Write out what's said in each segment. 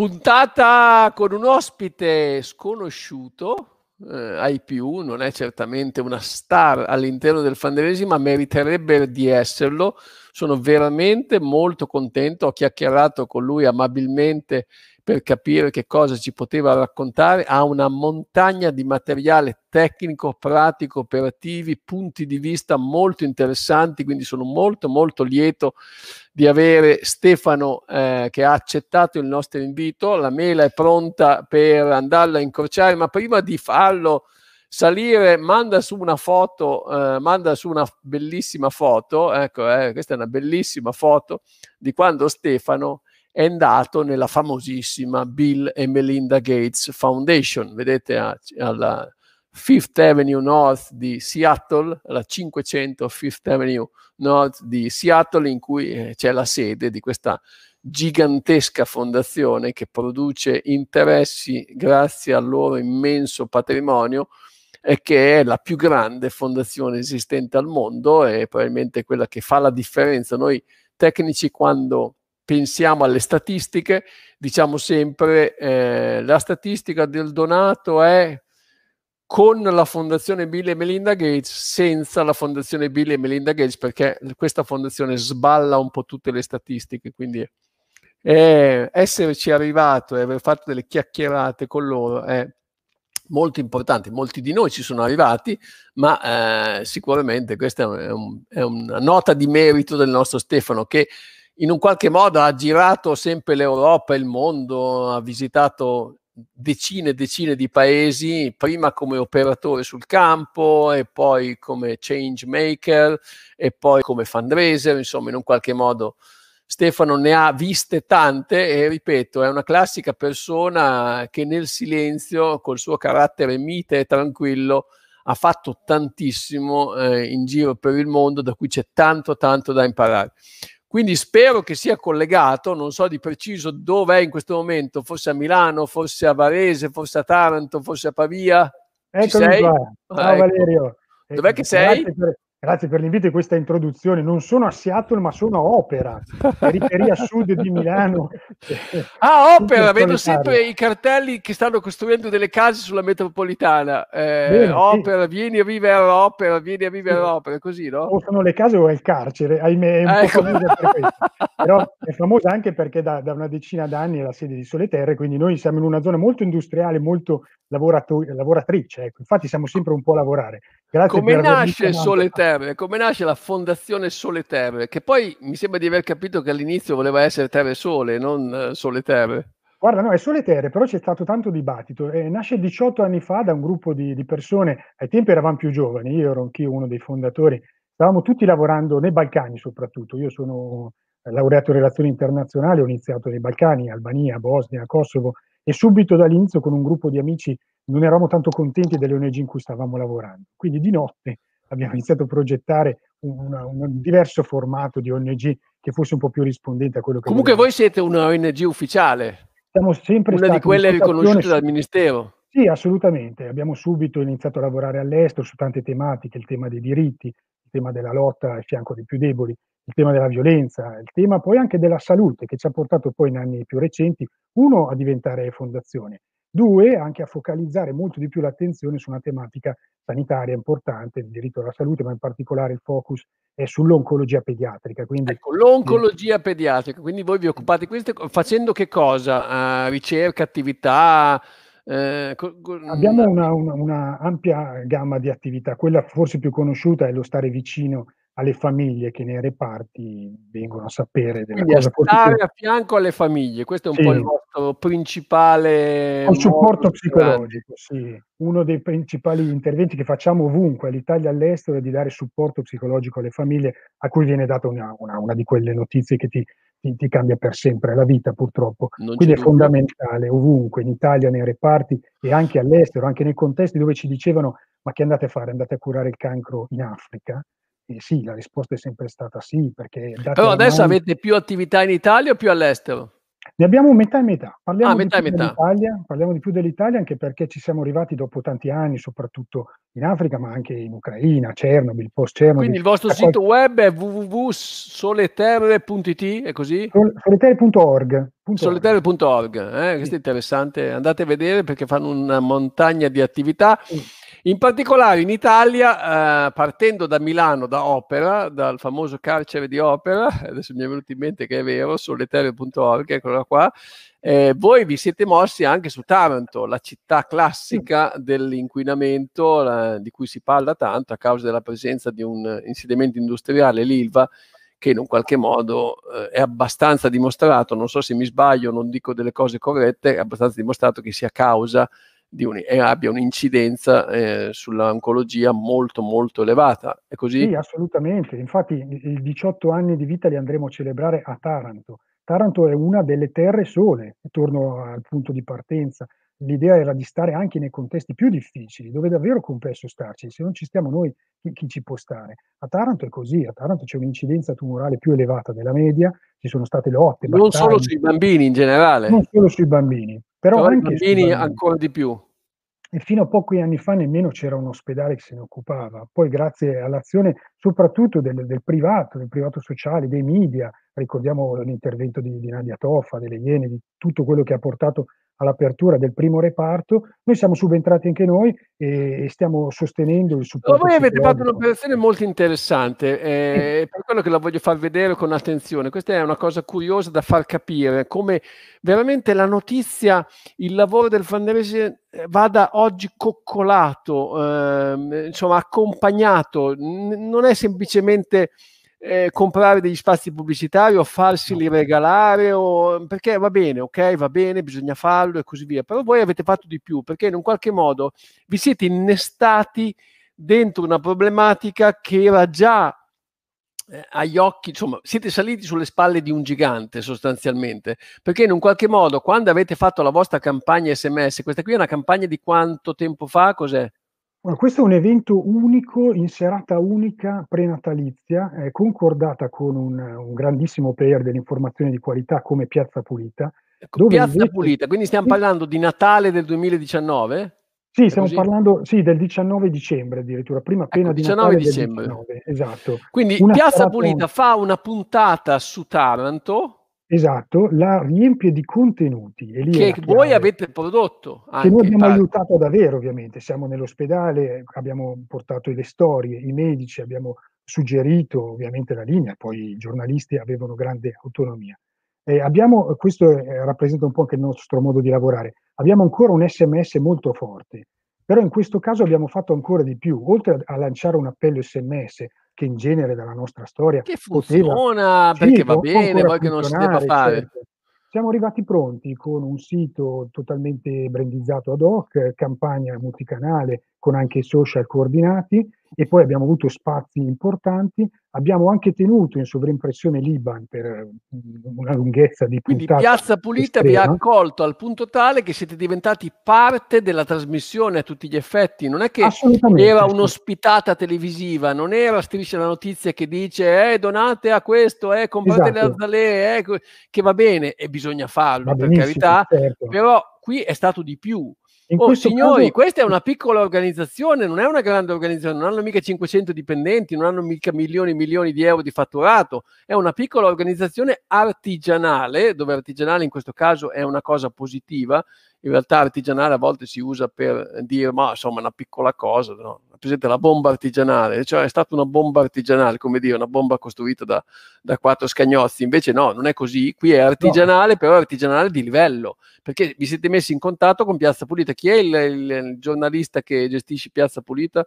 Puntata con un ospite sconosciuto, eh, IPU, non è certamente una star all'interno del fanderesi, ma meriterebbe di esserlo. Sono veramente molto contento, ho chiacchierato con lui amabilmente per capire che cosa ci poteva raccontare, ha una montagna di materiale tecnico, pratico, operativi, punti di vista molto interessanti, quindi sono molto molto lieto di avere Stefano eh, che ha accettato il nostro invito, la mela è pronta per andarla a incrociare, ma prima di farlo salire, manda su una foto, eh, manda su una bellissima foto, ecco, eh, questa è una bellissima foto di quando Stefano è andato nella famosissima Bill e Melinda Gates Foundation, vedete alla Fifth Avenue North di Seattle, alla 500 Fifth Avenue North di Seattle, in cui eh, c'è la sede di questa gigantesca fondazione che produce interessi grazie al loro immenso patrimonio e che è la più grande fondazione esistente al mondo e probabilmente quella che fa la differenza. Noi tecnici quando pensiamo alle statistiche, diciamo sempre eh, la statistica del donato è con la fondazione Bill e Melinda Gates, senza la fondazione Bill e Melinda Gates, perché questa fondazione sballa un po' tutte le statistiche, quindi eh, esserci arrivato e aver fatto delle chiacchierate con loro è molto importante. Molti di noi ci sono arrivati, ma eh, sicuramente questa è, un, è una nota di merito del nostro Stefano che in un qualche modo ha girato sempre l'Europa, il mondo, ha visitato decine e decine di paesi, prima come operatore sul campo e poi come change maker e poi come fundraiser, insomma in un qualche modo Stefano ne ha viste tante e ripeto, è una classica persona che nel silenzio, col suo carattere mite e tranquillo, ha fatto tantissimo eh, in giro per il mondo, da cui c'è tanto tanto da imparare. Quindi spero che sia collegato, non so di preciso dove è in questo momento, forse a Milano, forse a Varese, forse a Taranto, forse a Pavia. Eccomi qua. Ciao ah, ecco. Valerio. Dov'è che sei? Per, Grazie per l'invito e questa introduzione. Non sono a Seattle, ma sono a Opera, periferia sud di Milano. Ah, Opera, vedo sempre i cartelli che stanno costruendo delle case sulla metropolitana. Eh, Bene, opera, sì. vieni a vivere a Opera, vieni a vivere a Opera, così, no? O sono le case o è il carcere, ahimè, è un ecco. po' per questo. Però è famosa anche perché da, da, una decina d'anni è la sede di Sole Terre, quindi noi siamo in una zona molto industriale, molto lavorato- lavoratrice. Ecco. Infatti siamo sempre un po' a lavorare. Grazie Come nasce Sole Terre? Come nasce la fondazione Sole Terre? Che poi mi sembra di aver capito che all'inizio voleva essere Terre Sole, non uh, Sole Terre. Guarda, no, è Sole Terre, però c'è stato tanto dibattito. Eh, nasce 18 anni fa da un gruppo di, di, persone, ai tempi eravamo più giovani, io ero anch'io uno dei fondatori, stavamo tutti lavorando nei Balcani soprattutto. Io sono laureato in relazioni internazionali, ho iniziato nei Balcani, Albania, Bosnia, Kosovo, e subito dall'inizio con un gruppo di amici non eravamo tanto contenti delle ONG in cui stavamo lavorando. Quindi di notte abbiamo iniziato a progettare una, un diverso formato di ONG che fosse un po' più rispondente a quello che... Comunque volevamo. voi siete una ONG ufficiale. Siamo sempre una di quelle riconosciute dal Ministero. Sì, assolutamente. Abbiamo subito iniziato a lavorare all'estero su tante tematiche, il tema dei diritti, il tema della lotta al fianco dei più deboli, il tema della violenza, il tema poi anche della salute che ci ha portato poi in anni più recenti, uno, a diventare fondazione Due, anche a focalizzare molto di più l'attenzione su una tematica sanitaria importante, il diritto alla salute, ma in particolare il focus è sull'oncologia pediatrica. Quindi, ecco, l'oncologia pediatrica, quindi voi vi occupate di questo facendo che cosa? Uh, ricerca, attività? Eh, Abbiamo una, una, una, ampia gamma di attività, quella forse più conosciuta è lo stare vicino alle famiglie che nei reparti vengono a sapere della Quindi cosa. Stare a fianco alle famiglie, questo è un sì. po' il vostro principale. Il supporto psicologico, sì. Uno dei principali interventi che facciamo ovunque, all'Italia e all'estero, è di dare supporto psicologico alle famiglie a cui viene data una, una, una di quelle notizie che ti, ti, ti, cambia per sempre la vita, purtroppo. Non Quindi è dubbio. fondamentale ovunque, in Italia, nei reparti e anche all'estero, anche nei contesti dove ci dicevano ma che andate a fare? Andate a curare il cancro in Africa? E sì, la risposta è sempre stata sì, perché... Però adesso mano, avete più attività in Italia o più all'estero? Ne abbiamo metà e metà. Parliamo, ah, di metà più metà. Parliamo di più dell'Italia anche perché ci siamo arrivati dopo tanti anni, soprattutto in Africa, ma anche in Ucraina, Chernobyl, post Chernobyl. Quindi il vostro sito web è www.soleterre.it, è così? Soleterre.org. Soleterre.org, eh? questo è interessante, andate a vedere perché fanno una montagna di attività. In particolare in Italia, eh, partendo da Milano, da Opera, dal famoso carcere di Opera, adesso mi è venuto in mente che è vero, soleterre.org, eccola qua, eh, voi vi siete mossi anche su Taranto, la città classica dell'inquinamento la, di cui si parla tanto a causa della presenza di un insediamento industriale, l'ILVA, che in un qualche modo eh, è abbastanza dimostrato, non so se mi sbaglio, non dico delle cose corrette, è abbastanza dimostrato che sia causa un, e abbia un'incidenza eh, sull'oncologia molto molto elevata. È così? Sì, assolutamente. Infatti i 18 anni di vita li andremo a celebrare a Taranto Taranto è una delle terre sole, torno al punto di partenza. L'idea era di stare anche nei contesti più difficili, dove è davvero complesso starci. Se non ci stiamo noi, chi, chi ci può stare? A Taranto è così, a Taranto c'è un'incidenza tumorale più elevata della media, ci sono state lotte. Non battaglie, solo sui bambini in generale. Non solo sui bambini, però, però anche i bambini, bambini ancora di più e fino a pochi anni fa nemmeno c'era un ospedale che se ne occupava. Poi grazie all'azione soprattutto del, del privato, del privato sociale, dei media, ricordiamo l'intervento di, di Nadia Toffa, delle Iene, di tutto quello che ha portato all'apertura del primo reparto, noi siamo subentrati anche noi e, stiamo sostenendo il supporto. voi avete fatto un'operazione molto interessante, eh, per quello che la voglio far vedere con attenzione. Questa è una cosa curiosa da far capire come veramente la notizia, il lavoro del Fanderese eh, vada oggi coccolato, eh, insomma accompagnato, n- non è semplicemente eh, comprare degli spazi pubblicitari o farseli regalare o, perché va bene, ok, va bene, bisogna farlo e così via, però voi avete fatto di più perché in un qualche modo vi siete innestati dentro una problematica che era già eh, agli occhi, insomma, siete saliti sulle spalle di un gigante sostanzialmente, perché in un qualche modo quando avete fatto la vostra campagna SMS, questa qui è una campagna di quanto tempo fa, cos'è? Questo è un evento unico, in serata unica prenatalizia, eh, concordata con un, un, grandissimo player dell'informazione di qualità come Piazza Pulita. Ecco, Piazza invece... Pulita, quindi stiamo parlando di Natale del 2019? Sì, stiamo così? parlando sì, del 19 dicembre addirittura, prima appena ecco, di 19 Natale dicembre. 19, esatto. Quindi una Piazza serata... Pulita fa una puntata su Taranto Esatto, la riempie di contenuti. E lì che voi avete prodotto. Che noi abbiamo parte. aiutato davvero, ovviamente. Siamo nell'ospedale, abbiamo portato le storie, i medici, abbiamo suggerito ovviamente la linea, poi i giornalisti avevano grande autonomia. Eh, abbiamo, questo eh, rappresenta un po' anche il nostro modo di lavorare. Abbiamo ancora un sms molto forte, però in questo caso abbiamo fatto ancora di più. Oltre a, a lanciare un appello sms, che in genere dalla nostra storia che funziona poteva, perché sì, va bene, poi che non si debba fare. Certo. Siamo arrivati pronti con un sito totalmente brandizzato ad hoc, campagna multicanale con anche i social coordinati e poi abbiamo avuto spazi importanti. Abbiamo anche tenuto in sovrimpressione l'IBAN per mm, una lunghezza di Quindi Piazza Pulita estrema. vi ha accolto al punto tale che siete diventati parte della trasmissione a tutti gli effetti. Non è che era un'ospitata televisiva, non era striscia la notizia che dice eh, donate a questo, eh, comprate esatto. le azalee, eh, che va bene e bisogna farlo per carità, certo. però qui è stato di più oh, signori, caso... questa è una piccola organizzazione, non è una grande organizzazione, non hanno mica 500 dipendenti, non hanno mica milioni e milioni di euro di fatturato, è una piccola organizzazione artigianale, dove artigianale in questo caso è una cosa positiva, in realtà artigianale a volte si usa per dire ma insomma una piccola cosa, no? presente la bomba artigianale, cioè è stata una bomba artigianale, come dire, una bomba costruita da, da quattro scagnozzi, invece no, non è così, qui è artigianale, no. però artigianale di livello, perché vi siete messi in contatto con Piazza Pulita, chi è il, il, il giornalista che gestisce Piazza Pulita?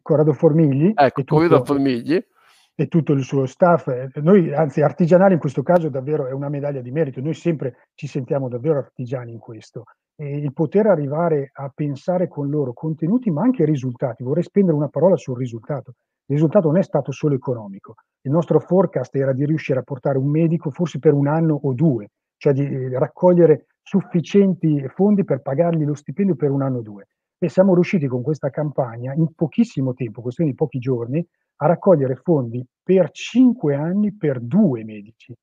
Corrado Formigli. Ecco, Corrado Formigli e tutto il suo staff. Noi, anzi, artigianali in questo caso davvero è una medaglia di merito. Noi sempre ci sentiamo davvero artigiani in questo e il poter arrivare a pensare con loro contenuti, ma anche risultati. Vorrei spendere una parola sul risultato. Il risultato non è stato solo economico. Il nostro forecast era di riuscire a portare un medico forse per un anno o due, cioè di eh, raccogliere sufficienti fondi per pagargli lo stipendio per un anno o due. E siamo riusciti con questa campagna, in pochissimo tempo, questione di pochi giorni, a raccogliere fondi per cinque anni per due medici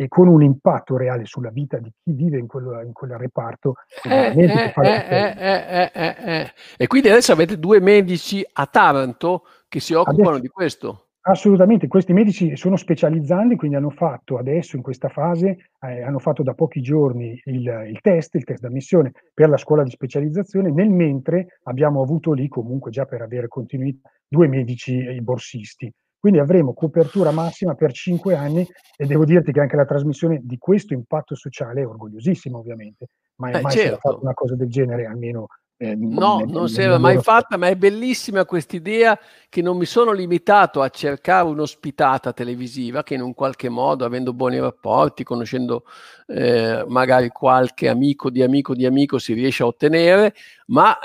e con un impatto reale sulla vita di chi vive in quel, in quel reparto. Eh, eh, eh, eh, e quindi adesso avete due medici a Taranto che si occupano adesso, di questo. Assolutamente, questi medici sono specializzandi, quindi hanno fatto adesso in questa fase, eh, hanno fatto da pochi giorni il, il test, il test d'ammissione per la scuola di specializzazione, nel mentre abbiamo avuto lì comunque già per avere continuità due medici i borsisti. Quindi avremo copertura massima per cinque anni e devo dirti che anche la trasmissione di questo impatto sociale è orgogliosissima ovviamente, ma eh, mai certo. fatto una cosa del genere almeno eh, no, non si era mai fatta, ma è bellissima quest'idea che non mi sono limitato a cercare un'ospitata televisiva che in un qualche modo, avendo buoni rapporti, conoscendo eh, magari qualche amico di amico di amico, si riesce a ottenere, ma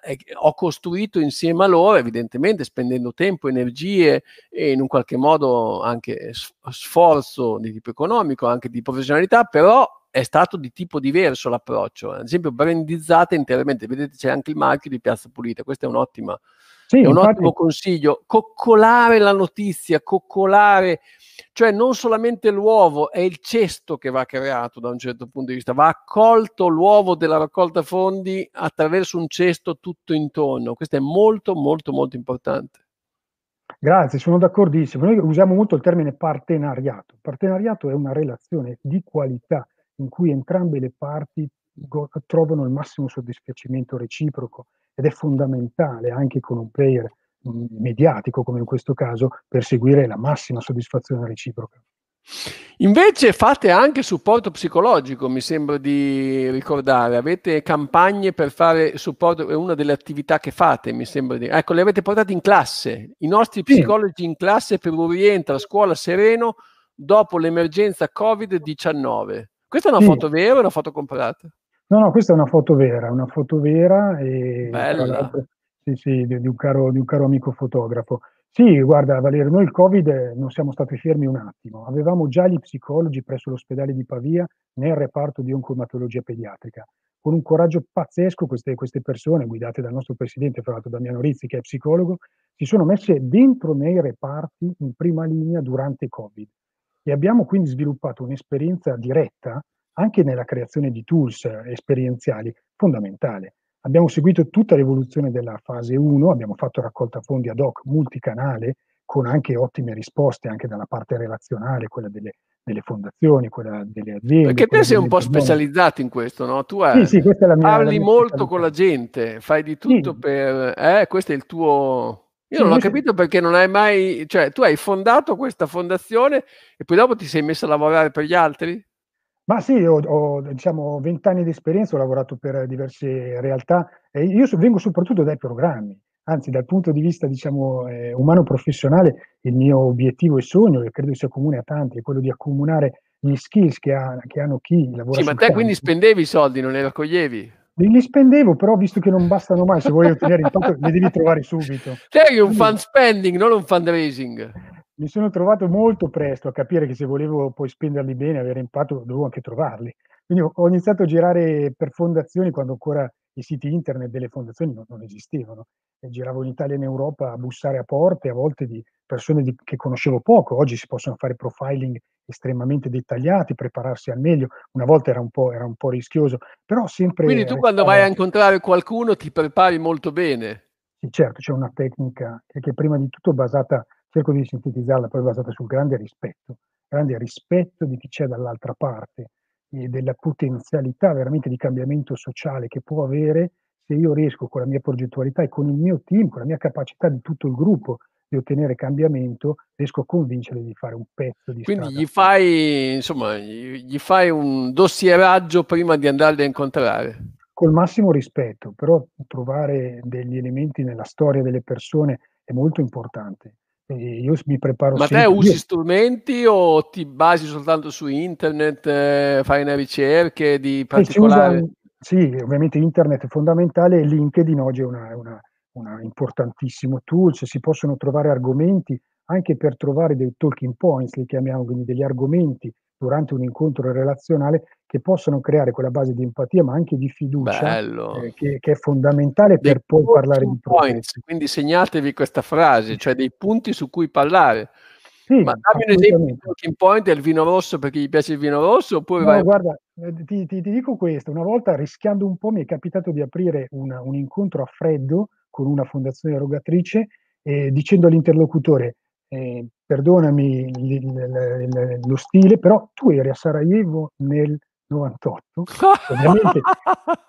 eh, ho costruito insieme a loro, evidentemente spendendo tempo, energie e in un qualche modo anche sforzo di tipo economico, anche di professionalità, però è stato di tipo diverso l'approccio. Ad esempio, brandizzate interamente, vedete c'è anche il marchio di Piazza Pulita, questo è un, ottima, sì, è un infatti... ottimo consiglio. Coccolare la notizia, coccolare, cioè non solamente l'uovo, è il cesto che va creato da un certo punto di vista, va accolto l'uovo della raccolta fondi attraverso un cesto tutto intorno. Questo è molto, molto, molto importante. Grazie, sono d'accordissimo. Noi usiamo molto il termine partenariato. Partenariato è una relazione di qualità in cui entrambe le parti go- trovano il massimo soddisfacimento reciproco ed è fondamentale anche con un player mh, mediatico come in questo caso perseguire la massima soddisfazione reciproca. Invece fate anche supporto psicologico, mi sembra di ricordare. Avete campagne per fare supporto, è una delle attività che fate, mi sembra di... Ecco, le avete portate in classe. I nostri psicologi in classe per un rientro a scuola sereno dopo l'emergenza Covid-19. Questa è una sì. foto vera o una foto comprata? No, no, questa è una foto vera, una foto vera e Bella. Sì, sì, di, di, un caro, di un caro amico fotografo. Sì, guarda Valerio, noi il Covid non siamo stati fermi un attimo. Avevamo già gli psicologi presso l'ospedale di Pavia nel reparto di oncomatologia pediatrica. Con un coraggio pazzesco queste, queste persone, guidate dal nostro presidente, fra l'altro Damiano Rizzi, che è psicologo, si sono messe dentro nei reparti in prima linea durante Covid e abbiamo quindi sviluppato un'esperienza diretta anche nella creazione di tools esperienziali fondamentale. Abbiamo seguito tutta l'evoluzione della fase 1, abbiamo fatto raccolta fondi ad hoc multicanale con anche ottime risposte anche dalla parte relazionale, quella delle, delle fondazioni, quella delle aziende. Perché te sei un po' specializzato in questo, no? Tu hai, sì, sì, mia, parli molto con la gente, fai di tutto sì. per... Eh, questo è il tuo io non ho capito perché non hai mai, cioè tu hai fondato questa fondazione e poi dopo ti sei messo a lavorare per gli altri? Ma sì, ho, ho diciamo 20 anni di esperienza, ho lavorato per diverse realtà e io vengo soprattutto dai programmi, anzi dal punto di vista diciamo eh, umano professionale il mio obiettivo e sogno, e credo sia comune a tanti, è quello di accomunare gli skills che, ha, che hanno chi lavora. Sì, ma te quindi spendevi i soldi, non li raccoglievi? Li spendevo, però visto che non bastano mai, se vuoi ottenere impatto, li devi trovare subito. Sei un fan spending, non un fundraising. Mi sono trovato molto presto a capire che se volevo poi spenderli bene, avere impatto, dovevo anche trovarli. Quindi ho iniziato a girare per fondazioni quando ancora i siti internet delle fondazioni non, non esistevano. E giravo in Italia e in Europa a bussare a porte, a volte di persone di, che conoscevo poco. Oggi si possono fare profiling estremamente dettagliati, prepararsi al meglio. Una volta era un po', era un po rischioso, però sempre... Quindi tu quando vai a incontrare qualcuno ti prepari molto bene. Sì, certo, c'è una tecnica che, che prima di tutto è basata, cerco di sintetizzarla, poi è basata sul grande rispetto, grande rispetto di chi c'è dall'altra parte e della potenzialità veramente di cambiamento sociale che può avere se io riesco con la mia progettualità e con il mio team, con la mia capacità di tutto il gruppo di ottenere cambiamento, riesco a convincerli di fare un pezzo di Quindi gli fai, insomma, gli fai un dossieraggio prima di andarli a incontrare. Col massimo rispetto, però trovare degli elementi nella storia delle persone è molto importante. E io mi preparo Ma te usi strumenti o ti basi soltanto su internet, eh, fai una ricerca di particolari? Usa, sì, ovviamente internet è fondamentale e LinkedIn oggi è una, una un importantissimo tool, si possono trovare argomenti anche per trovare dei talking points, li chiamiamo quindi degli argomenti durante un incontro relazionale che possono creare quella base di empatia ma anche di fiducia eh, che, che, è fondamentale dei per poi parlare di points. Quindi segnatevi questa frase, cioè dei punti su cui parlare. Sì, Ma dammi un esempio di assolutamente. talking point, è il vino rosso perché gli piace il vino rosso oppure No, vai guarda, ehm, ti ti ti dico questo, una volta rischiando un po' mi è capitato di aprire un un incontro a freddo con una fondazione erogatrice, ehm, dicendo all'interlocutore: "Ehm, perdonami il il l lo stile, però tu eri a Sarajevo nel '98?" Ovviamente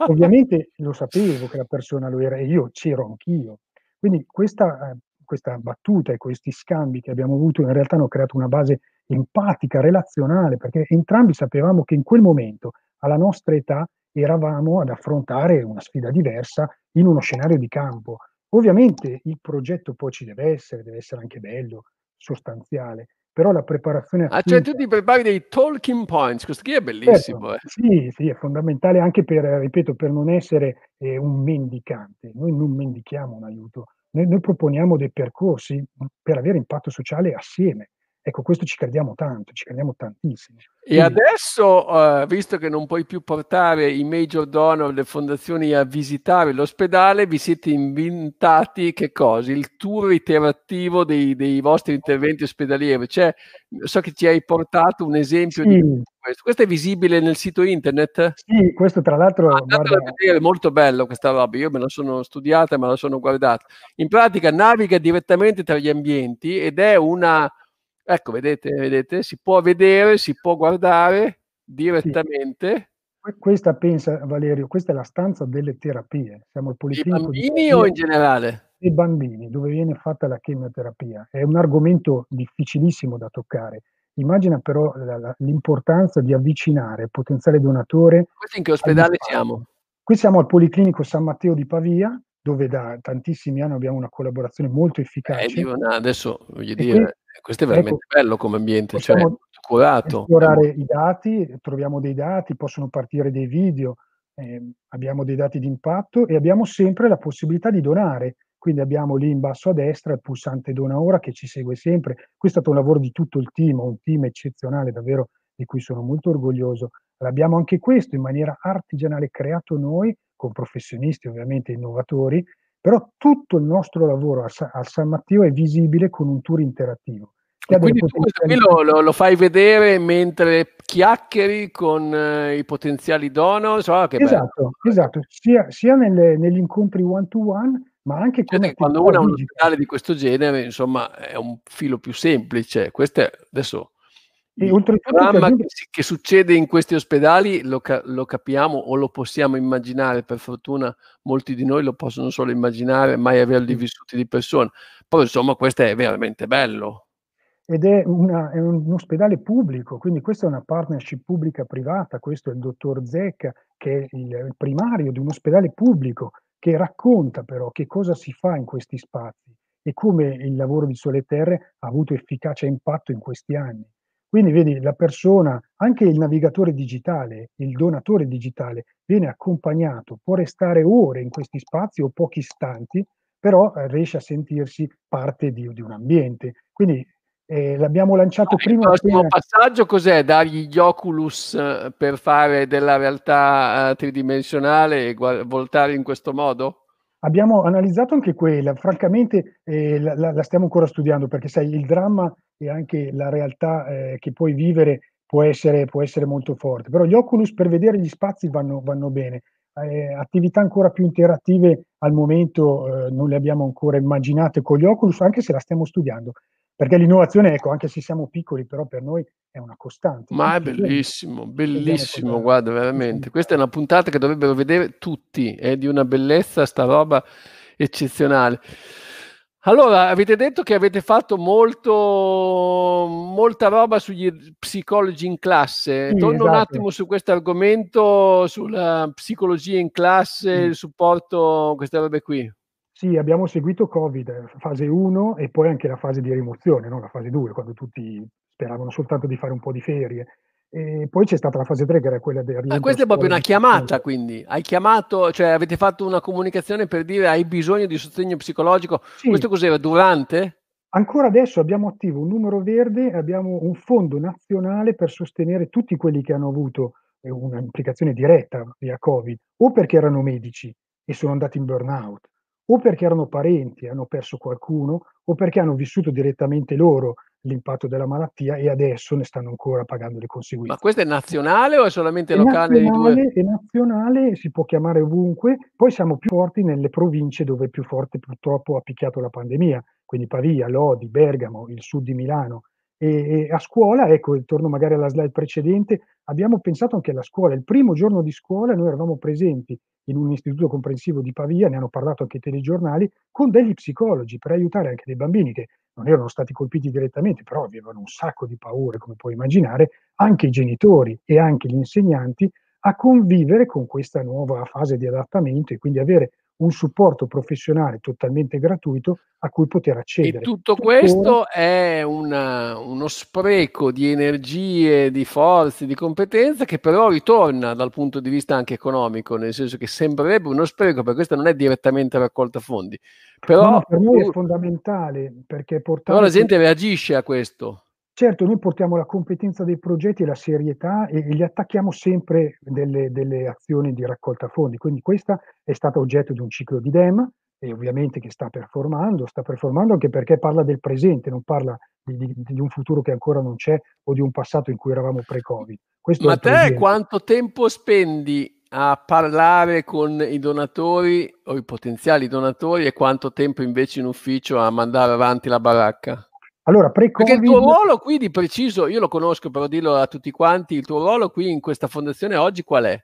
ovviamente lo sapevo che la persona lo era e io c'ero anch'io. Quindi questa questa battuta e questi scambi che abbiamo avuto in realtà hanno creato una base empatica, relazionale, perché entrambi sapevamo che in quel momento, alla nostra età, eravamo ad affrontare una sfida diversa in uno scenario di campo. Ovviamente il progetto poi ci deve essere, deve essere anche bello, sostanziale, però la preparazione Ah, cioè tu ti prepari dei talking points, questo qui è Certo, bellissimo, eh. sì, sì, è fondamentale anche per ripeto, per non essere, ehm, un mendicante. Noi non mendichiamo un aiuto, noi noi proponiamo dei percorsi, per avere impatto sociale assieme. Ecco, questo ci crediamo tanto, ci crediamo tantissimo. E Quindi adesso, uhm, visto che non puoi più portare i major donor, le fondazioni a visitare l'ospedale, vi siete inventati che cosa? Il tour interattivo dei dei vostri interventi ospedalieri. C'è so che ci hai portato un esempio di Sì. questo. Questo è visibile nel sito internet? Sì, questo tra l'altro Andatelo a guarda vedere, è molto bello questa roba. Io me la sono studiata me la sono guardata. In pratica naviga direttamente tra gli ambienti ed è una ecco vedete vedete, si può vedere, si può guardare Sì. direttamente. Que questa pensa Valerio, questa è la stanza delle terapie. Siamo al policlinico di bambini o Pavia in generale? dei bambini, dove viene fatta la chemioterapia. È un argomento difficilissimo da toccare. Immagina però la la l'importanza di avvicinare il potenziale donatore Questo in che ospedale siamo? Qui siamo al Policlinico San Matteo di Pavia, dove da tantissimi anni abbiamo una collaborazione molto Eh, efficace. dico na adesso voglio E qui dire, questo è ecco, veramente bello come ambiente, cioè curato, esplorare i dati, troviamo dei dati, possono partire dei video, ehm, abbiamo dei dati di impatto e abbiamo sempre la possibilità di donare. Quindi abbiamo lì in basso a destra il pulsante Dona ora che ci segue sempre. Qui è stato un lavoro di tutto il team, un team eccezionale davvero di cui sono molto orgoglioso. L'abbiamo anche questo in maniera artigianale creato noi, con professionisti ovviamente innovatori, però tutto il nostro lavoro a Sa al San Matteo è visibile con un tour interattivo, quindi lo lo lo fai vedere mentre chiacchieri con i potenziali donor? So che bello Esatto, esatto, sia sia nelle negli incontri one to one, ma anche che quando uno ha un digital. ospedale di questo genere, insomma, è un filo più semplice. Questo è adesso Il oltretutto ti dramma che che succede in questi ospedali lo ca lo capiamo o lo possiamo immaginare, per fortuna molti di noi lo possono solo immaginare, mai averli Sì. vissuti di persona. Poi insomma questo è veramente bello. Ed è una è un ospedale pubblico, quindi questa è una partnership pubblica-privata. Questo è il dottor Zecca, che è il il primario di un ospedale pubblico, che racconta però che cosa si fa in questi spazi e come il lavoro di Sole Terre ha avuto efficacia e impatto in questi anni. Quindi vedi la persona, anche il navigatore digitale, il donatore digitale, viene accompagnato, può restare ore in questi spazi o pochi istanti, però, ehm, riesce a sentirsi parte di di un ambiente. Quindi, ehm, l'abbiamo lanciato il prima prossimo appena passaggio cos'è? Dargli gli Oculus per fare della realtà, uhm, tridimensionale e gua voltare in questo modo? Abbiamo analizzato anche quella. Francamente, la la la stiamo ancora studiando perché sai il dramma e anche la realtà, ehm, che puoi vivere può essere può essere molto forte. Però gli Oculus per vedere gli spazi vanno vanno bene. Ehm, attività ancora più interattive al momento, uhm, non le abbiamo ancora immaginate con gli Oculus, anche se la stiamo studiando. Perché l'innovazione, ecco, anche se siamo piccoli, però per noi è una costante. Ma è bellissimo, bellissimo, guarda veramente. Questa è una puntata che dovrebbero vedere tutti, è di una bellezza sta roba eccezionale. Allora, avete detto che avete fatto molto molta roba sugli psicologi in classe. Sì, Torno un esatto. attimo su questo argomento, sulla psicologia in classe, Sì. il supporto, queste robe qui. Sì, abbiamo seguito Covid, fase 1 e poi anche la fase di rimozione, no, la fase 2, quando tutti speravano soltanto di fare un po' di ferie. E poi c'è stata la fase 3 che era quella del Ah, rientro a questa è proprio una chiamata quindi. Hai chiamato cioè avete fatto una comunicazione per dire: "Hai bisogno di sostegno psicologico." Questo Sì. cos'era, durante? Ancora adesso abbiamo attivo un numero verde abbiamo un fondo nazionale per sostenere tutti quelli che hanno avuto, ehm, una implicazione diretta via Covid, o perché erano medici e sono andati in burnout, o perché erano parenti e hanno perso qualcuno, o perché hanno vissuto direttamente loro l'impatto della malattia e adesso ne stanno ancora pagando le conseguenze. Ma questo è nazionale o è solamente È locale di due nazionale, è nazionale, si può chiamare ovunque, poi siamo più forti nelle province dove più forte purtroppo ha picchiato la pandemia, quindi Pavia, Lodi, Bergamo, il sud di Milano. E, e a scuola, ecco, torno magari alla slide precedente, abbiamo pensato anche alla scuola. Il primo giorno di scuola noi eravamo presenti in un istituto comprensivo di Pavia, ne hanno parlato anche i telegiornali, con degli psicologi per aiutare anche dei bambini che non erano stati colpiti direttamente, però avevano un sacco di paure, come puoi immaginare, anche i genitori e anche gli insegnanti a convivere con questa nuova fase di adattamento e quindi avere un supporto professionale totalmente gratuito a cui poter accedere. E tutto questo è una, uno spreco di energie, di forze, di competenze che però ritorna dal punto di vista anche economico, nel senso che sembrerebbe uno spreco, perché questa non è direttamente raccolta fondi. Però, no, per noi è fondamentale perché portare... Però la gente reagisce a questo. Certo, noi portiamo la competenza dei progetti e la serietà e, e gli attacchiamo sempre delle, delle, azioni di raccolta fondi. Quindi questa è stata oggetto di un ciclo di DEM e ovviamente che sta performando, sta performando anche perché parla del presente, non parla di, di, di un futuro che ancora non c'è o di un passato in cui eravamo pre-Covid. Questo Ma te quanto tempo spendi a parlare con i donatori o i potenziali donatori e quanto tempo invece in ufficio a mandare avanti la baracca? Allora, pre-Covid... Perché il tuo ruolo qui di preciso, io lo conosco però dirlo a tutti quanti, il tuo ruolo qui in questa fondazione oggi qual è?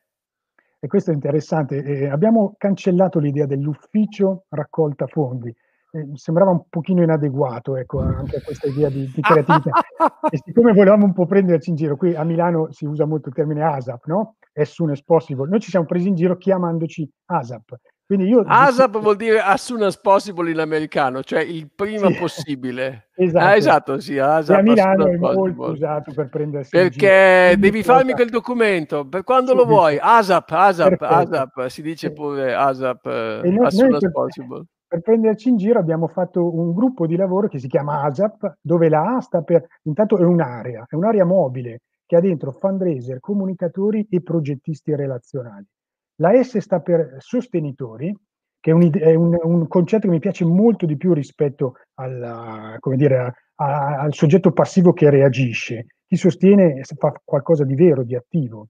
E questo è interessante, eh, abbiamo cancellato l'idea dell'ufficio raccolta fondi, eh, sembrava un pochino inadeguato ecco, anche a questa idea di, di creatività. e siccome volevamo un po' prenderci in giro, qui a Milano si usa molto il termine ASAP, no? As soon as possible. Noi ci siamo presi in giro chiamandoci ASAP, quindi io ASAP vuol dire as soon as possible in americano, cioè il prima sì. possibile. esatto. Ah, esatto, sì, ASAP. E a Milano è molto usato per prendersi Perché devi farmi quel documento, per quando sì, lo vuoi? ASAP, ASAP, Perfetto. ASAP, si dice pure ASAP, noi, as soon as possible. Per prenderci in giro abbiamo fatto un gruppo di lavoro che si chiama ASAP, dove la A sta per, intanto è un'area, è un'area mobile che ha dentro fundraiser, comunicatori e progettisti relazionali. La S sta per sostenitori, che è un, è un, un concetto che mi piace molto di più rispetto alla, dire, a, a, al soggetto passivo che reagisce. Chi sostiene fa qualcosa di vero, di attivo.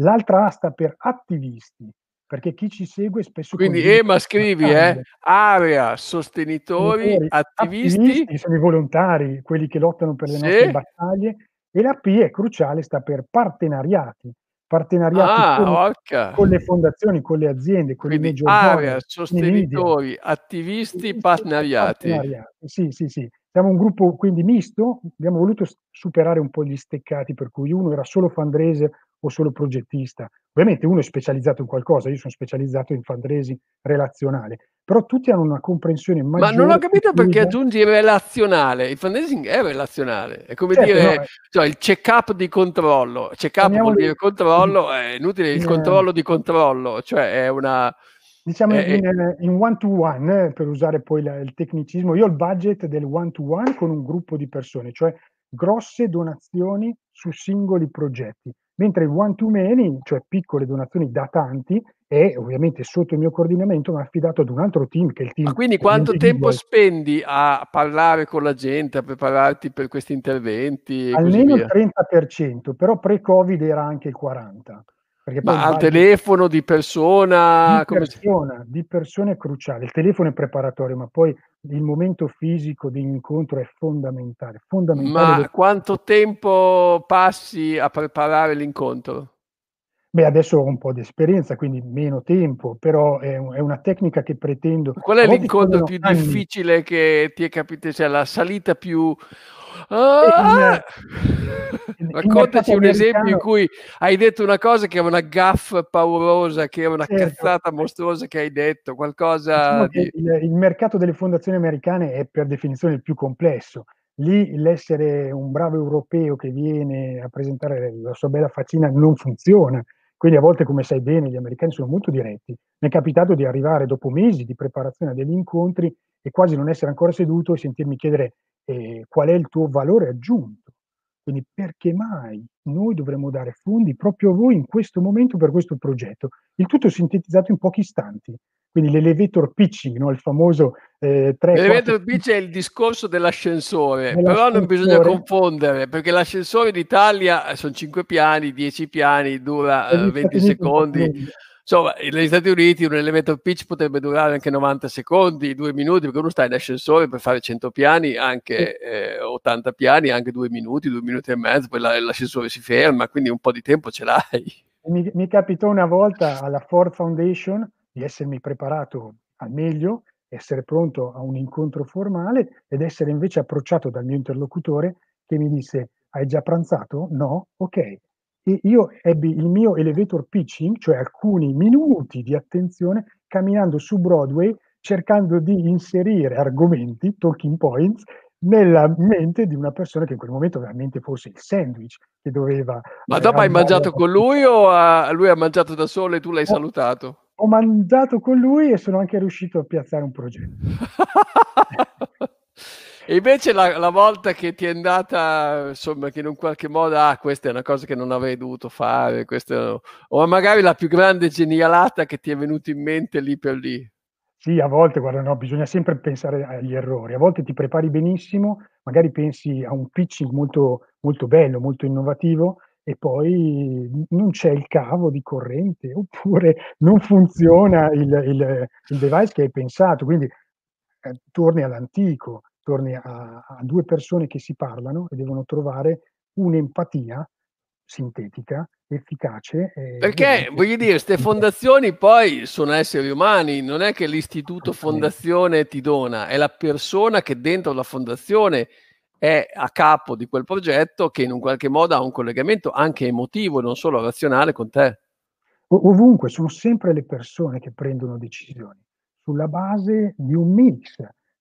L'altra A sta per attivisti, perché chi ci segue spesso... Quindi Ema scrivi, eh, area, sostenitori, attivisti... attivisti... Sono i volontari, quelli che lottano per le sì. nostre battaglie. E la P è cruciale, sta per partenariati, partenariati ah, con, con, le fondazioni, con le aziende, con Quindi i major area, sostenitori, attivisti, partenariati. partenariati. Sì, sì, sì. Siamo un gruppo quindi misto, abbiamo voluto superare un po' gli steccati per cui uno era solo fundraiser o solo progettista. Ovviamente uno è specializzato in qualcosa, io sono specializzato in fundraising relazionale, però tutti hanno una comprensione maggiore. Ma non ho capito perché aggiungi relazionale, il fundraising è relazionale, è come certo, dire no, cioè, il check-up di controllo, check-up vuol dire controllo, è inutile il controllo di controllo, cioè è una... Diciamo eh, in, in one-to-one, eh, per usare poi la, il tecnicismo, io ho il budget del one-to-one con un gruppo di persone, cioè grosse donazioni su singoli progetti, mentre il one-to-many, cioè piccole donazioni da tanti, è ovviamente sotto il mio coordinamento, ma affidato ad un altro team che è il team. Ma quindi quanto tempo spendi a parlare con la gente, a prepararti per questi interventi? Almeno il 30%, però pre-Covid era anche il 40%. Ma al telefono, di persona? Di persona, di persona è cruciale. Il telefono è preparatorio, ma poi il momento fisico di incontro è fondamentale. fondamentale ma quanto tempo passi a preparare l'incontro? Beh, adesso ho un po' di esperienza, quindi meno tempo, però è, è una tecnica che pretendo. Qual è l'incontro più anni. difficile che ti è capitato? Cioè la salita più Ah! Raccontaci un esempio in cui hai detto una cosa che era una gaffa paurosa, che era una certo. cazzata mostruosa che hai detto, qualcosa diciamo di... il, il mercato delle fondazioni americane è per definizione il più complesso. Lì l'essere un bravo europeo che viene a presentare la sua bella faccina non funziona. Quindi a volte, come sai bene, gli americani sono molto diretti. Mi è capitato di arrivare dopo mesi di preparazione a degli incontri e quasi non essere ancora seduto e sentirmi chiedere eh, qual è il tuo valore aggiunto. Quindi perché mai noi dovremmo dare fondi proprio a voi in questo momento per questo progetto? Il tutto sintetizzato in pochi istanti. quindi l'elevator pitching, no? il famoso eh, 3 L'elevator pitch è il discorso dell'ascensore, però non bisogna confondere, perché l'ascensore d'Italia sono 5 piani, 10 piani, dura eh, 20 secondi. Insomma, negli Stati Uniti un elevator pitch potrebbe durare anche 90 secondi, 2 minuti, perché uno sta in ascensore per fare 100 piani, anche eh, 80 piani, anche 2 minuti, 2 minuti e mezzo, poi l'ascensore si ferma, quindi un po' di tempo ce l'hai. Mi, mi capitò una volta alla Ford Foundation di essermi preparato al meglio, essere pronto a un incontro formale ed essere invece approcciato dal mio interlocutore che mi disse hai già pranzato? No? Ok, e io ebbi il mio elevator pitching, cioè alcuni minuti di attenzione, camminando su Broadway, cercando di inserire argomenti, talking points, nella mente di una persona che in quel momento veramente fosse il sandwich che doveva... Ma dopo hai mangiato con lui o ha, lui ha mangiato da solo e tu l'hai ho, salutato? Ho mangiato con lui e sono anche riuscito a piazzare un progetto. E invece la, la, volta che ti è andata, insomma, che in un qualche modo, ah, questa è una cosa che non avrei dovuto fare, questa, o magari la più grande genialata che ti è venuta in mente lì per lì. Sì, a volte, guarda, no, bisogna sempre pensare agli errori. A volte ti prepari benissimo, magari pensi a un pitching molto, molto bello, molto innovativo, e poi non c'è il cavo di corrente, oppure non funziona il, il, il device che hai pensato. Quindi eh, torni all'antico, torni a, a due persone che si parlano e devono trovare un'empatia sintetica, efficace. Perché, voglio dire, queste fondazioni poi sono esseri umani, non è che l'istituto fondazione ti dona, è la persona che dentro la fondazione è a capo di quel progetto che in un qualche modo ha un collegamento anche emotivo, non solo razionale con te. ovunque, sono sempre le persone che prendono decisioni sulla base di un mix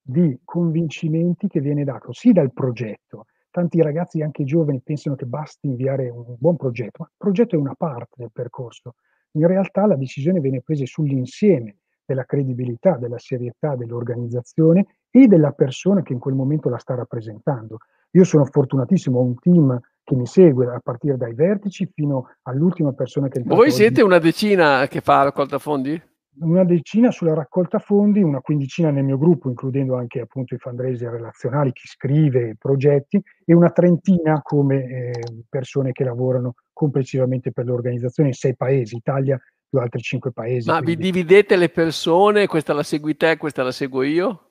di convincimenti che viene dato sì dal progetto. Tanti ragazzi, anche giovani, pensano che basti inviare un buon progetto, ma il progetto è una parte del percorso. In realtà la decisione viene presa sull'insieme della credibilità, della serietà dell'organizzazione e della persona che in quel momento la sta rappresentando. Io sono fortunatissimo, ho un team che mi segue a partire dai vertici fino all'ultima persona che... Voi siete una decina che fa raccolta fondi? Una decina sulla raccolta fondi, una quindicina nel mio gruppo, includendo anche appunto i fundraiser relazionali, chi scrive progetti, e una trentina come eh, persone che lavorano complessivamente per l'organizzazione in sei paesi, Italia più altri cinque paesi. Ma quindi... vi dividete le persone, questa la segui te, questa la seguo io?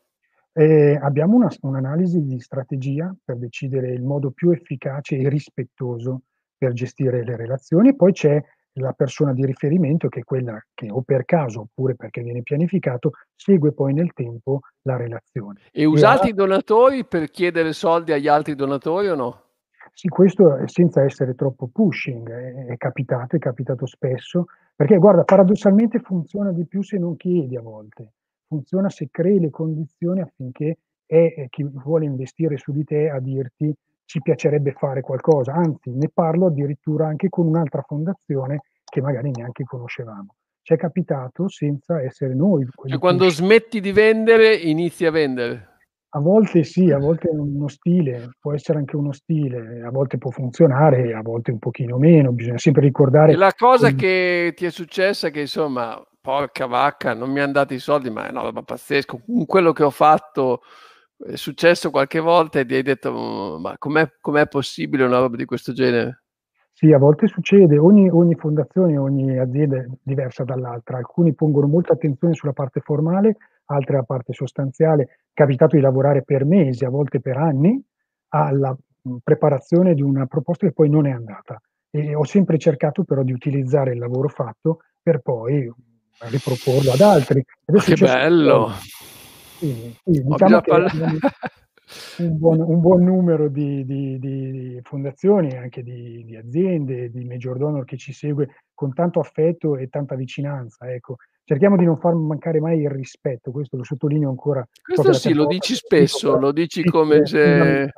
Eh, abbiamo una, un'analisi di strategia per decidere il modo più efficace e rispettoso per gestire le relazioni, poi c'è la persona di riferimento, che è quella che o per caso oppure perché viene pianificato, segue poi nel tempo la relazione. E usate e i donatori per chiedere soldi agli altri donatori o no? Sì, questo senza essere troppo pushing, è, è capitato, è capitato spesso, perché guarda, paradossalmente funziona di più se non chiedi a volte, funziona se crei le condizioni affinché è chi vuole investire su di te a dirti ci piacerebbe fare qualcosa, anzi ne parlo addirittura anche con un'altra fondazione che magari neanche conoscevamo. Ci è capitato senza essere noi. Cioè quando smetti di vendere, inizi a vendere. A volte sì, a volte è uno stile, può essere anche uno stile, a volte può funzionare, a volte un pochino meno, bisogna sempre ricordare... E la cosa che... che ti è successa è che insomma, porca vacca, non mi hanno dato i soldi, ma è una roba pazzesca, quello che ho fatto è successo qualche volta e ti hai detto mm, ma com'è, com'è possibile una roba di questo genere? Sì, a volte succede, ogni, ogni fondazione, ogni azienda è diversa dall'altra, alcuni pongono molta attenzione sulla parte formale, altre la parte sostanziale. È capitato di lavorare per mesi, a volte per anni, alla mm, preparazione di una proposta che poi non è andata. E ho sempre cercato però di utilizzare il lavoro fatto per poi riproporlo ad altri. Che bello! Sì, sì, diciamo che un buon, un buon numero di, di, di fondazioni, anche di, di, aziende, di major donor che ci segue con tanto affetto e tanta vicinanza. Ecco. Cerchiamo di non far mancare mai il rispetto, questo lo sottolineo ancora. Questo sì, lo dici spesso, lo dici come se...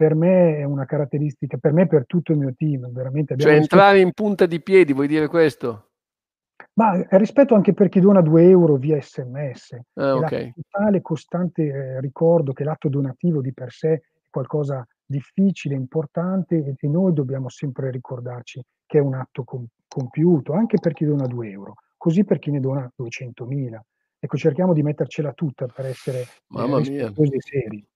Per me è una caratteristica, per me e per tutto il mio team, veramente. Cioè entrare in punta di piedi, vuoi dire questo? Ma eh, rispetto anche per chi dona 2 euro via sms. Ah, okay. totale costante eh, ricordo che l'atto donativo di per sé è qualcosa difficile, importante e, e noi dobbiamo sempre ricordarci che è un atto com- compiuto, anche per chi dona 2 euro, così per chi ne dona 200.000. ecco cerchiamo di mettercela tutta per essere Mamma eh, e seri.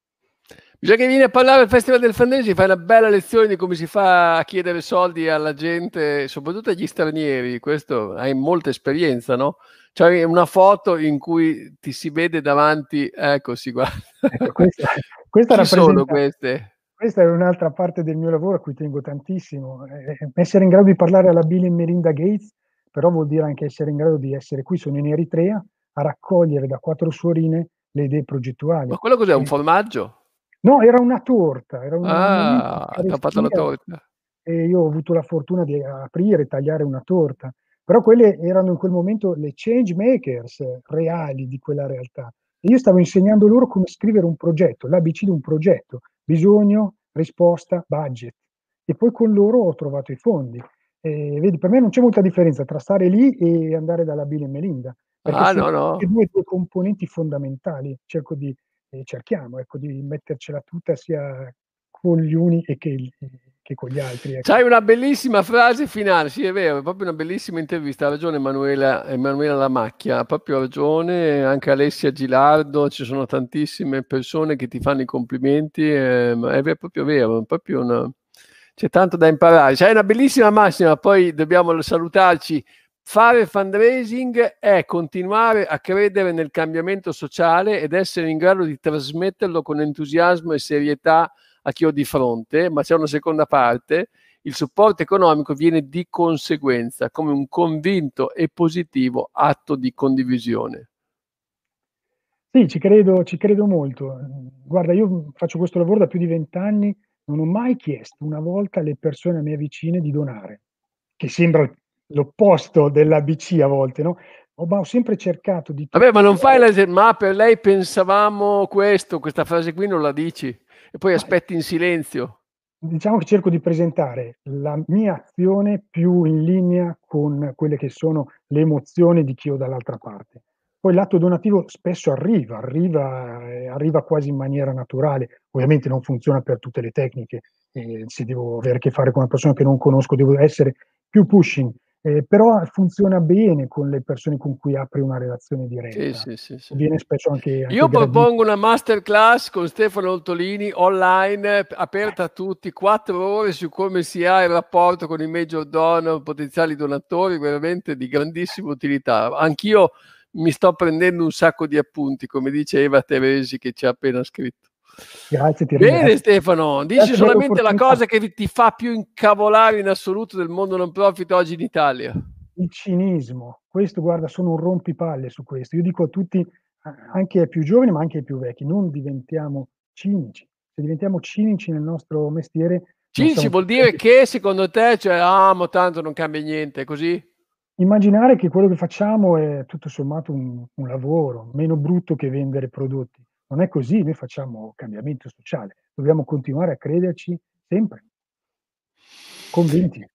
Bisogna che vieni a parlare al Festival del Fantasy, fai una bella lezione di come si fa a chiedere soldi alla gente, soprattutto agli stranieri. Questo hai molta esperienza, no? C'hai una foto in cui ti si vede davanti, ecco, si guarda. Ecco, questa, questa Chi sono queste? Questa è un'altra parte del mio lavoro a cui tengo tantissimo. Eh, essere in grado di parlare alla Bill e Melinda Gates, però vuol dire anche essere in grado di essere qui, sono in Eritrea, a raccogliere da quattro suorine le idee progettuali. Ma quello cos'è? Un formaggio? No, era una torta. Era una ah, ha fatto la torta. E io ho avuto la fortuna di aprire e tagliare una torta. Però quelle erano in quel momento le change makers reali di quella realtà. E io stavo insegnando loro come scrivere un progetto, l'ABC di un progetto, bisogno, risposta, budget. E poi con loro ho trovato i fondi. E vedi, per me non c'è molta differenza tra stare lì e andare dalla Bill e Melinda. Perché ah, no, no. due, due componenti fondamentali. Cerco di, eh, cerchiamo ecco, di mettercela tutta sia con gli uni e che, che con gli altri. Ecco. C'hai una bellissima frase finale, sì è vero, è proprio una bellissima intervista, ha ragione Emanuela, Emanuela Lamacchia, ha proprio ragione, anche Alessia Gilardo, ci sono tantissime persone che ti fanno i complimenti, eh, è proprio vero, è proprio una... c'è tanto da imparare. C'hai una bellissima massima, poi dobbiamo salutarci Fare fundraising è continuare a credere nel cambiamento sociale ed essere in grado di trasmetterlo con entusiasmo e serietà a chi ho di fronte, ma c'è una seconda parte. Il supporto economico viene di conseguenza come un convinto e positivo atto di condivisione. Sì, ci credo, ci credo molto. Guarda, io faccio questo lavoro da più di vent'anni, non ho mai chiesto una volta alle persone a me vicine di donare, che sembra l'opposto dell'ABC a volte, no? ma ho sempre cercato di... Vabbè, ma non fai la... ma per lei pensavamo questo, questa frase qui non la dici e poi aspetti in silenzio. Diciamo che cerco di presentare la mia azione più in linea con quelle che sono le emozioni di chi ho dall'altra parte. Poi l'atto donativo spesso arriva, arriva, eh, arriva quasi in maniera naturale. Ovviamente non funziona per tutte le tecniche, eh, se devo avere a che fare con una persona che non conosco, devo essere più pushing, eh, però funziona bene con le persone con cui apri una relazione diretta. Sì, sì, sì, Viene spesso anche, anche Io propongo una masterclass con Stefano Oltolini online, aperta a tutti, quattro ore su come si ha il rapporto con i major donor, potenziali donatori, veramente di grandissima utilità. Anch'io mi sto prendendo un sacco di appunti, come dice Eva Teresi che ci ha appena scritto. Grazie, ti Bene. Stefano, dici Grazie solamente la cosa che ti fa più incavolare in assoluto del mondo non profit oggi in Italia. Il cinismo, questo guarda, sono un rompipalle su questo. Io dico a tutti, anche ai più giovani ma anche ai più vecchi, non diventiamo cinici. Se diventiamo cinici nel nostro mestiere... Cinici vuol dire che secondo te, cioè, ah, ma tanto non cambia niente, così? Immaginare che quello che facciamo è tutto sommato un, un lavoro, meno brutto che vendere prodotti. Non è così, noi facciamo cambiamento sociale, dobbiamo continuare a crederci sempre, convinti.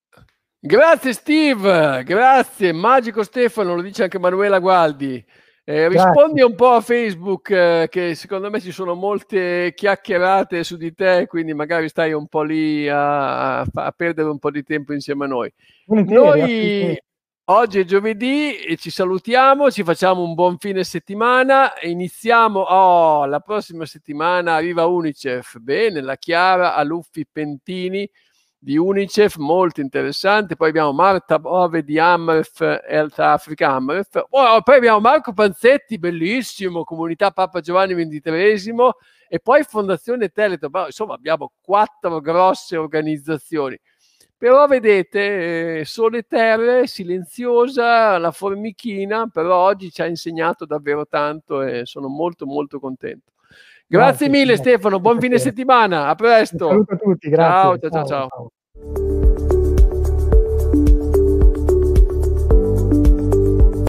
Grazie Steve, grazie, magico Stefano, lo dice anche Manuela Gualdi. Eh, rispondi un po' a Facebook eh, che secondo me ci sono molte chiacchierate su di te, quindi magari stai un po' lì a, a perdere un po' di tempo insieme a noi. Noi Oggi è giovedì e ci salutiamo, ci facciamo un buon fine settimana. Iniziamo, oh, la prossima settimana arriva Unicef. Bene, la Chiara Aluffi Pentini di Unicef, molto interessante. Poi abbiamo Marta Bove di Amref Health Africa Amref. Oh, poi abbiamo Marco Panzetti, bellissimo, comunità Papa Giovanni XXIII. E poi Fondazione Teleton. Insomma, abbiamo quattro grosse organizzazioni. Però vedete, eh, Sole Terre, silenziosa, la formichina, però oggi ci ha insegnato davvero tanto e sono molto molto contento. Grazie, grazie mille grazie. Stefano, buon fine settimana, a presto. Saluto a tutti, grazie. ciao, ciao. ciao. ciao. ciao.